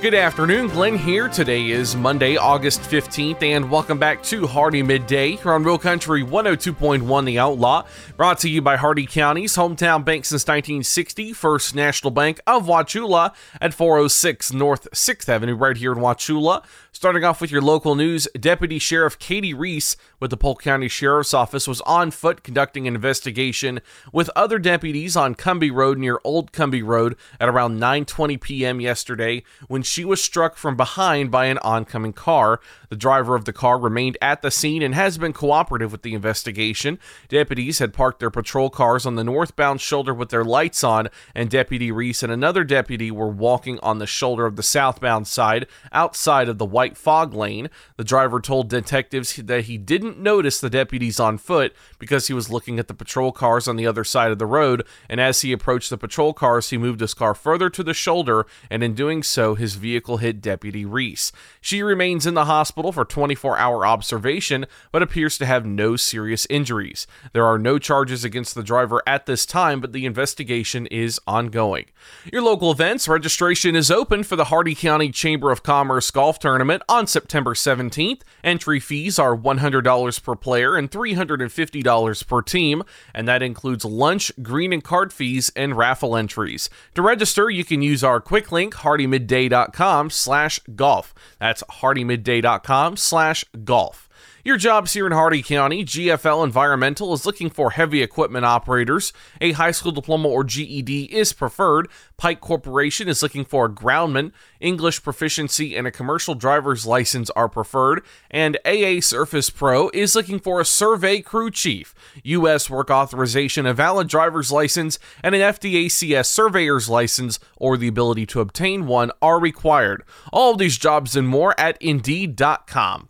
Good afternoon, Glenn here. Today is Monday, August 15th, and welcome back to Hardee Midday here on Real Country 102.1 The Outlaw. Brought to you by Hardee County's hometown bank since 1960, First National Bank of Wauchula at 406 North 6th Avenue, right here in Wauchula. Starting off with your local news, Deputy Sheriff Katie Reese with the Polk County Sheriff's Office was on foot conducting an investigation with other deputies on Cumbie Road near Old Cumbie Road at around 9:20 p.m. yesterday when she was struck from behind by an oncoming car. The driver of the car remained at the scene and has been cooperative with the investigation. Deputies had parked their patrol cars on the northbound shoulder with their lights on, and Deputy Reese and another deputy were walking on the shoulder of the southbound side outside of the fog lane. The driver told detectives that he didn't notice the deputies on foot because he was looking at the patrol cars on the other side of the road, and as he approached the patrol cars, he moved his car further to the shoulder, and in doing so, his vehicle hit Deputy Reese. She remains in the hospital for 24 hour observation, but appears to have no serious injuries. There are no charges against the driver at this time, but the investigation is ongoing. Your local events registration is open for the Hardee County Chamber of Commerce Golf Tournament on September 17th. Entry fees are $100 per player and $350 per team, and that includes lunch, green and card fees, and raffle entries. To register, you can use our quick link, hardeemidday.com slash golf. That's hardeemidday.com slash golf. Your jobs here in Hardee County, GFL Environmental is looking for heavy equipment operators. A high school diploma or GED is preferred. Pike Corporation is looking for a groundman. English proficiency and a commercial driver's license are preferred. And AA Surface Pro is looking for a survey crew chief. U.S. work authorization, a valid driver's license, and an FDACS surveyor's license or the ability to obtain one are required. All of these jobs and more at Indeed.com.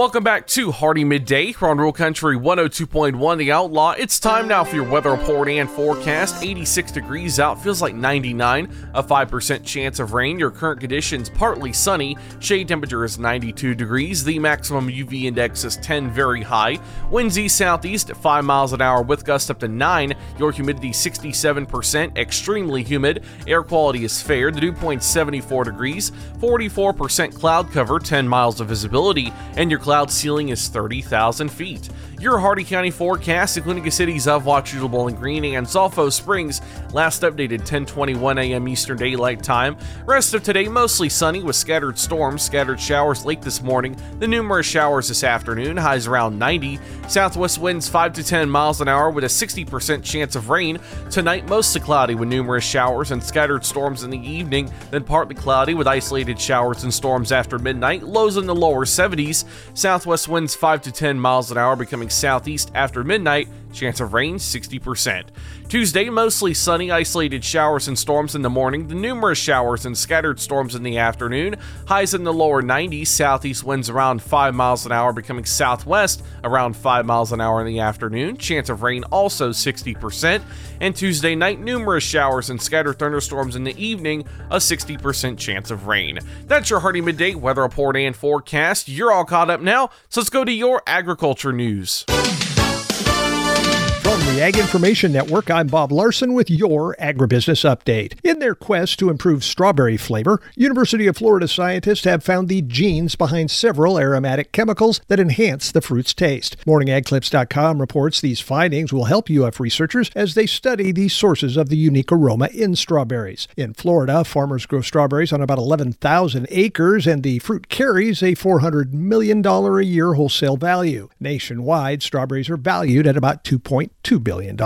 Welcome back to Hardee Midday here on Real Country 102.1 The Outlaw. It's time now for your weather report and forecast. 86 degrees out, feels like 99. A 5% chance of rain. Your current conditions partly sunny. Shade temperature is 92 degrees. The maximum UV index is 10, very high. Winds east southeast at 5 miles an hour with gusts up to 9. Your humidity 67%, extremely humid. Air quality is fair. The dew point 74 degrees. 44% cloud cover, 10 miles of visibility. And your cloud ceiling is 30,000 feet. Your Hardee County forecast, including the cities of Wauchula, Bowling Green, and Sulphur Springs, last updated 10:21 a.m. Eastern Daylight Time. Rest of today mostly sunny with scattered storms, scattered showers late this morning, the numerous showers this afternoon. Highs around 90. Southwest winds 5 to 10 miles an hour with a 60% chance of rain. Tonight mostly cloudy with numerous showers and scattered storms in the evening, then partly cloudy with isolated showers and storms after midnight. Lows in the lower 70s. Southwest winds 5 to 10 miles an hour becoming southeast after midnight, chance of rain 60%. Tuesday, mostly sunny, isolated showers and storms in the morning, the numerous showers and scattered storms in the afternoon. Highs in the lower 90s, southeast winds around 5 miles an hour, becoming southwest around 5 miles an hour in the afternoon. Chance of rain also 60%. And Tuesday night, numerous showers and scattered thunderstorms in the evening, a 60% chance of rain. That's your Hardee Midday weather report and forecast. You're all caught up now, so let's go to your agriculture news. From Ag Information Network, I'm Bob Larson with your agribusiness update. In their quest to improve strawberry flavor, University of Florida scientists have found the genes behind several aromatic chemicals that enhance the fruit's taste. MorningAgClips.com reports these findings will help UF researchers as they study the sources of the unique aroma in strawberries. In Florida, farmers grow strawberries on about 11,000 acres, and the fruit carries a $400 million a year wholesale value. Nationwide, strawberries are valued at about 2.2 $2 billion.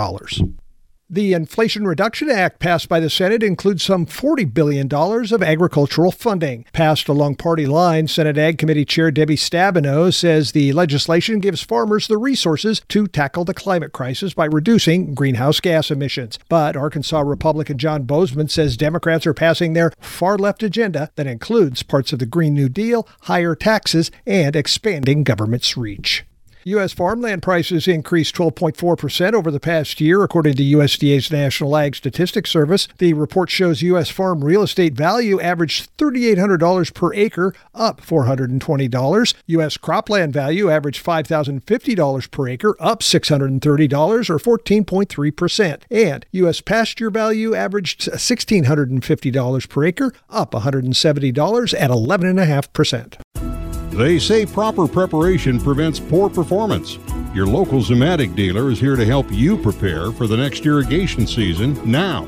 The Inflation Reduction Act passed by the Senate includes some $40 billion of agricultural funding. Passed along party lines, Senate Ag Committee Chair Debbie Stabenow says the legislation gives farmers the resources to tackle the climate crisis by reducing greenhouse gas emissions. But Arkansas Republican John Boozman says Democrats are passing their far left agenda that includes parts of the Green New Deal, higher taxes, and expanding government's reach. U.S. farmland prices increased 12.4% over the past year, according to USDA's National Ag Statistics Service. The report shows U.S. farm real estate value averaged $3,800 per acre, up $420. U.S. cropland value averaged $5,050 per acre, up $630 or 14.3%. And U.S. pasture value averaged $1,650 per acre, up $170 at 11.5%. They say proper preparation prevents poor performance. Your local Zimmatic dealer is here to help you prepare for the next irrigation season now.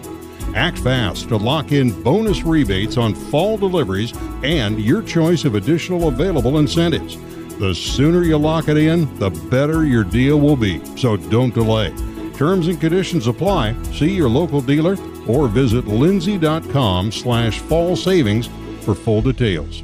Act fast to lock in bonus rebates on fall deliveries and your choice of additional available incentives. The sooner you lock it in, the better your deal will be. So don't delay. Terms and conditions apply. See your local dealer or visit lindsay.com slash fall savings for full details.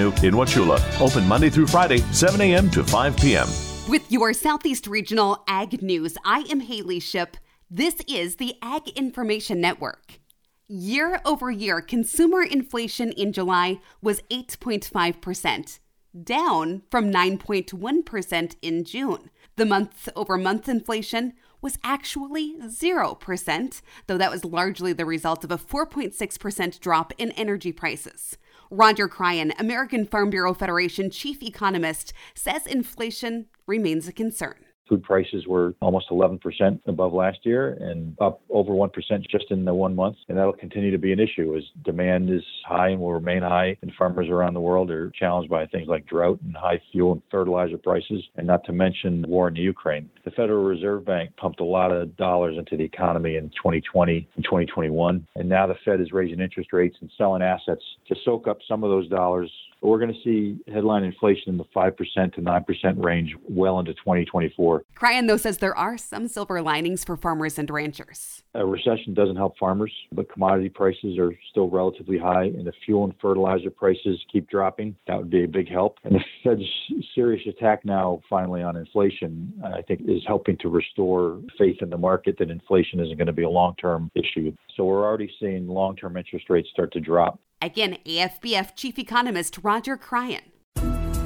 in Wauchula. Open Monday through Friday, 7 a.m. to 5 p.m. With your Southeast Regional Ag News, I am Haley Ship. This is the Ag Information Network. Year over year, consumer inflation in July was 8.5%, down from 9.1% in June. The month over month inflation was actually 0%, though that was largely the result of a 4.6% drop in energy prices. Roger Cryan, American Farm Bureau Federation chief economist, says inflation remains a concern. Food prices were almost 11% above last year and up over 1% just in the one month. And that'll continue to be an issue as demand is high and will remain high. And farmers around the world are challenged by things like drought and high fuel and fertilizer prices, and not to mention the war in the Ukraine. The Federal Reserve Bank pumped a lot of dollars into the economy in 2020 and 2021. And now the Fed is raising interest rates and selling assets to soak up some of those dollars but we're going to see headline inflation in the 5% to 9% range well into 2024. Cryan, though, says there are some silver linings for farmers and ranchers. A recession doesn't help farmers, but commodity prices are still relatively high, and if fuel and fertilizer prices keep dropping, that would be a big help. And the Fed's serious attack now, finally, on inflation, I think, is helping to restore faith in the market that inflation isn't going to be a long term issue. So we're already seeing long term interest rates start to drop. Again, AFBF Chief Economist Roger Cryan.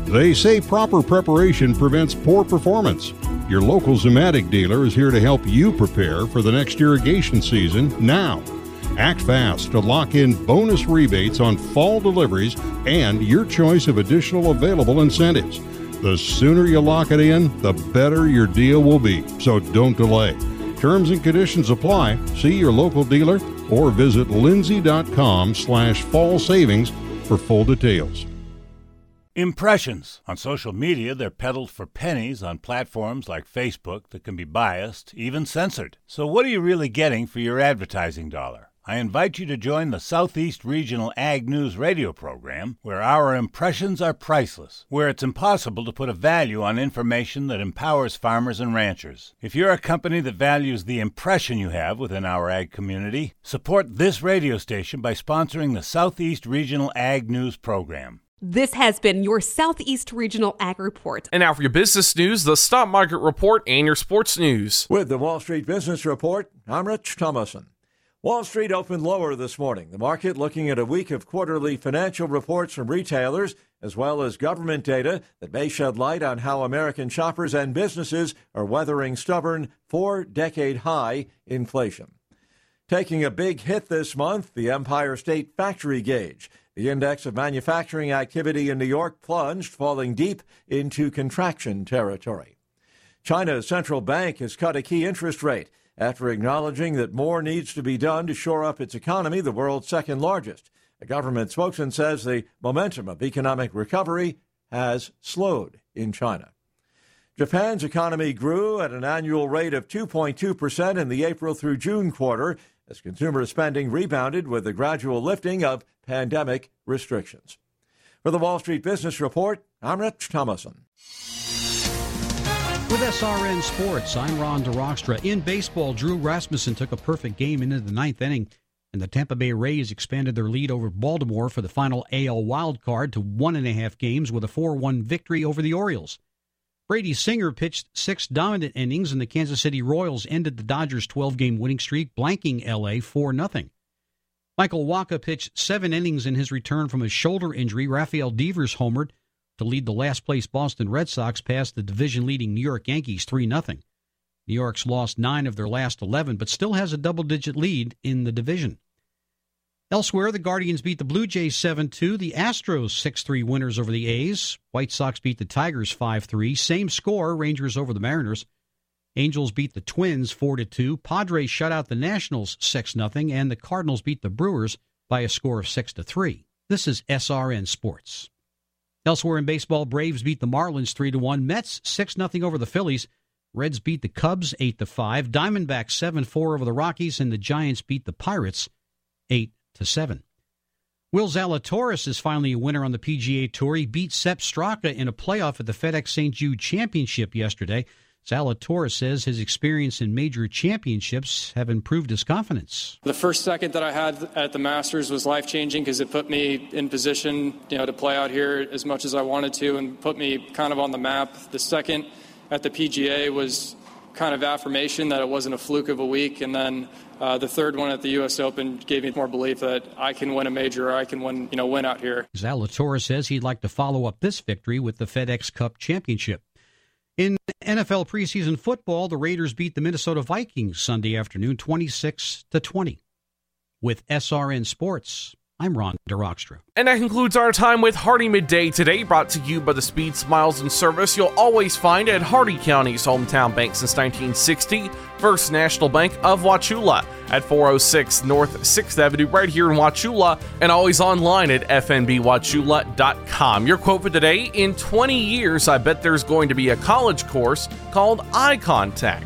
They say proper preparation prevents poor performance. Your local Zimmatic dealer is here to help you prepare for the next irrigation season now. Act fast to lock in bonus rebates on fall deliveries and your choice of additional available incentives. The sooner you lock it in, the better your deal will be. So don't delay. Terms and conditions apply. See your local dealer or visit lindsay.com slash fall savings for full details. Impressions. On social media, they're peddled for pennies on platforms like Facebook that can be biased, even censored. So, what are you really getting for your advertising dollar? I invite you to join the Southeast Regional Ag News radio program, where our impressions are priceless, where it's impossible to put a value on information that empowers farmers and ranchers. If you're a company that values the impression you have within our ag community, support this radio station by sponsoring the Southeast Regional Ag News program. This has been your Southeast Regional Ag Report. And now for your business news, the stock market report, and your sports news. With the Wall Street Business Report, I'm Rich Thomason. Wall Street opened lower this morning. The market looking at a week of quarterly financial reports from retailers, as well as government data that may shed light on how American shoppers and businesses are weathering stubborn four decade high inflation. Taking a big hit this month, the Empire State Factory Gauge. The index of manufacturing activity in New York plunged, falling deep into contraction territory. China's central bank has cut a key interest rate after acknowledging that more needs to be done to shore up its economy, the world's second largest. A government spokesman says the momentum of economic recovery has slowed in China. Japan's economy grew at an annual rate of 2.2% in the April through June quarter as consumer spending rebounded with the gradual lifting of pandemic restrictions. For the Wall Street Business Report, I'm Rich Thomason. With SRN Sports, I'm Ron DeRockstra. In baseball, Drew Rasmussen took a perfect game into the ninth inning, and the Tampa Bay Rays expanded their lead over Baltimore for the final AL wild card to one and a half games with a 4 1 victory over the Orioles. Brady Singer pitched six dominant innings, and the Kansas City Royals ended the Dodgers' 12 game winning streak, blanking LA 4 0. Michael Wacha pitched seven innings in his return from a shoulder injury. Rafael Devers homered to lead the last place Boston Red Sox past the division leading New York Yankees 3 0. New York's lost nine of their last 11, but still has a double digit lead in the division. Elsewhere, the Guardians beat the Blue Jays 7 2. The Astros 6 3 winners over the A's. White Sox beat the Tigers 5 3. Same score, Rangers over the Mariners. Angels beat the Twins 4 2. Padres shut out the Nationals 6 0. And the Cardinals beat the Brewers by a score of 6 3. This is SRN Sports. Elsewhere in baseball, Braves beat the Marlins 3 to 1. Mets 6 0 over the Phillies. Reds beat the Cubs 8 to 5. Diamondbacks 7 4 over the Rockies. And the Giants beat the Pirates 8 to 7. Will Zalatoris is finally a winner on the PGA Tour. He beat Sepp Straka in a playoff at the FedEx St. Jude Championship yesterday. Zalatoris says his experience in major championships have improved his confidence. The first second that I had at the Masters was life changing because it put me in position, you know, to play out here as much as I wanted to and put me kind of on the map. The second at the PGA was kind of affirmation that it wasn't a fluke of a week, and then uh, the third one at the U.S. Open gave me more belief that I can win a major, or I can win, you know, win out here. Zalatoris says he'd like to follow up this victory with the FedEx Cup Championship. NFL preseason football, the Raiders beat the Minnesota Vikings Sunday afternoon 26 to 20. With SRN Sports, I'm Ron DeRockstra. And that concludes our time with Hardee Midday today, brought to you by the speed, smiles, and service you'll always find at Hardee County's hometown bank since 1960, First National Bank of Wauchula at 406 North 6th Avenue, right here in Wauchula, and always online at fnbwauchula.com. Your quote for today In 20 years, I bet there's going to be a college course called Eye Contact.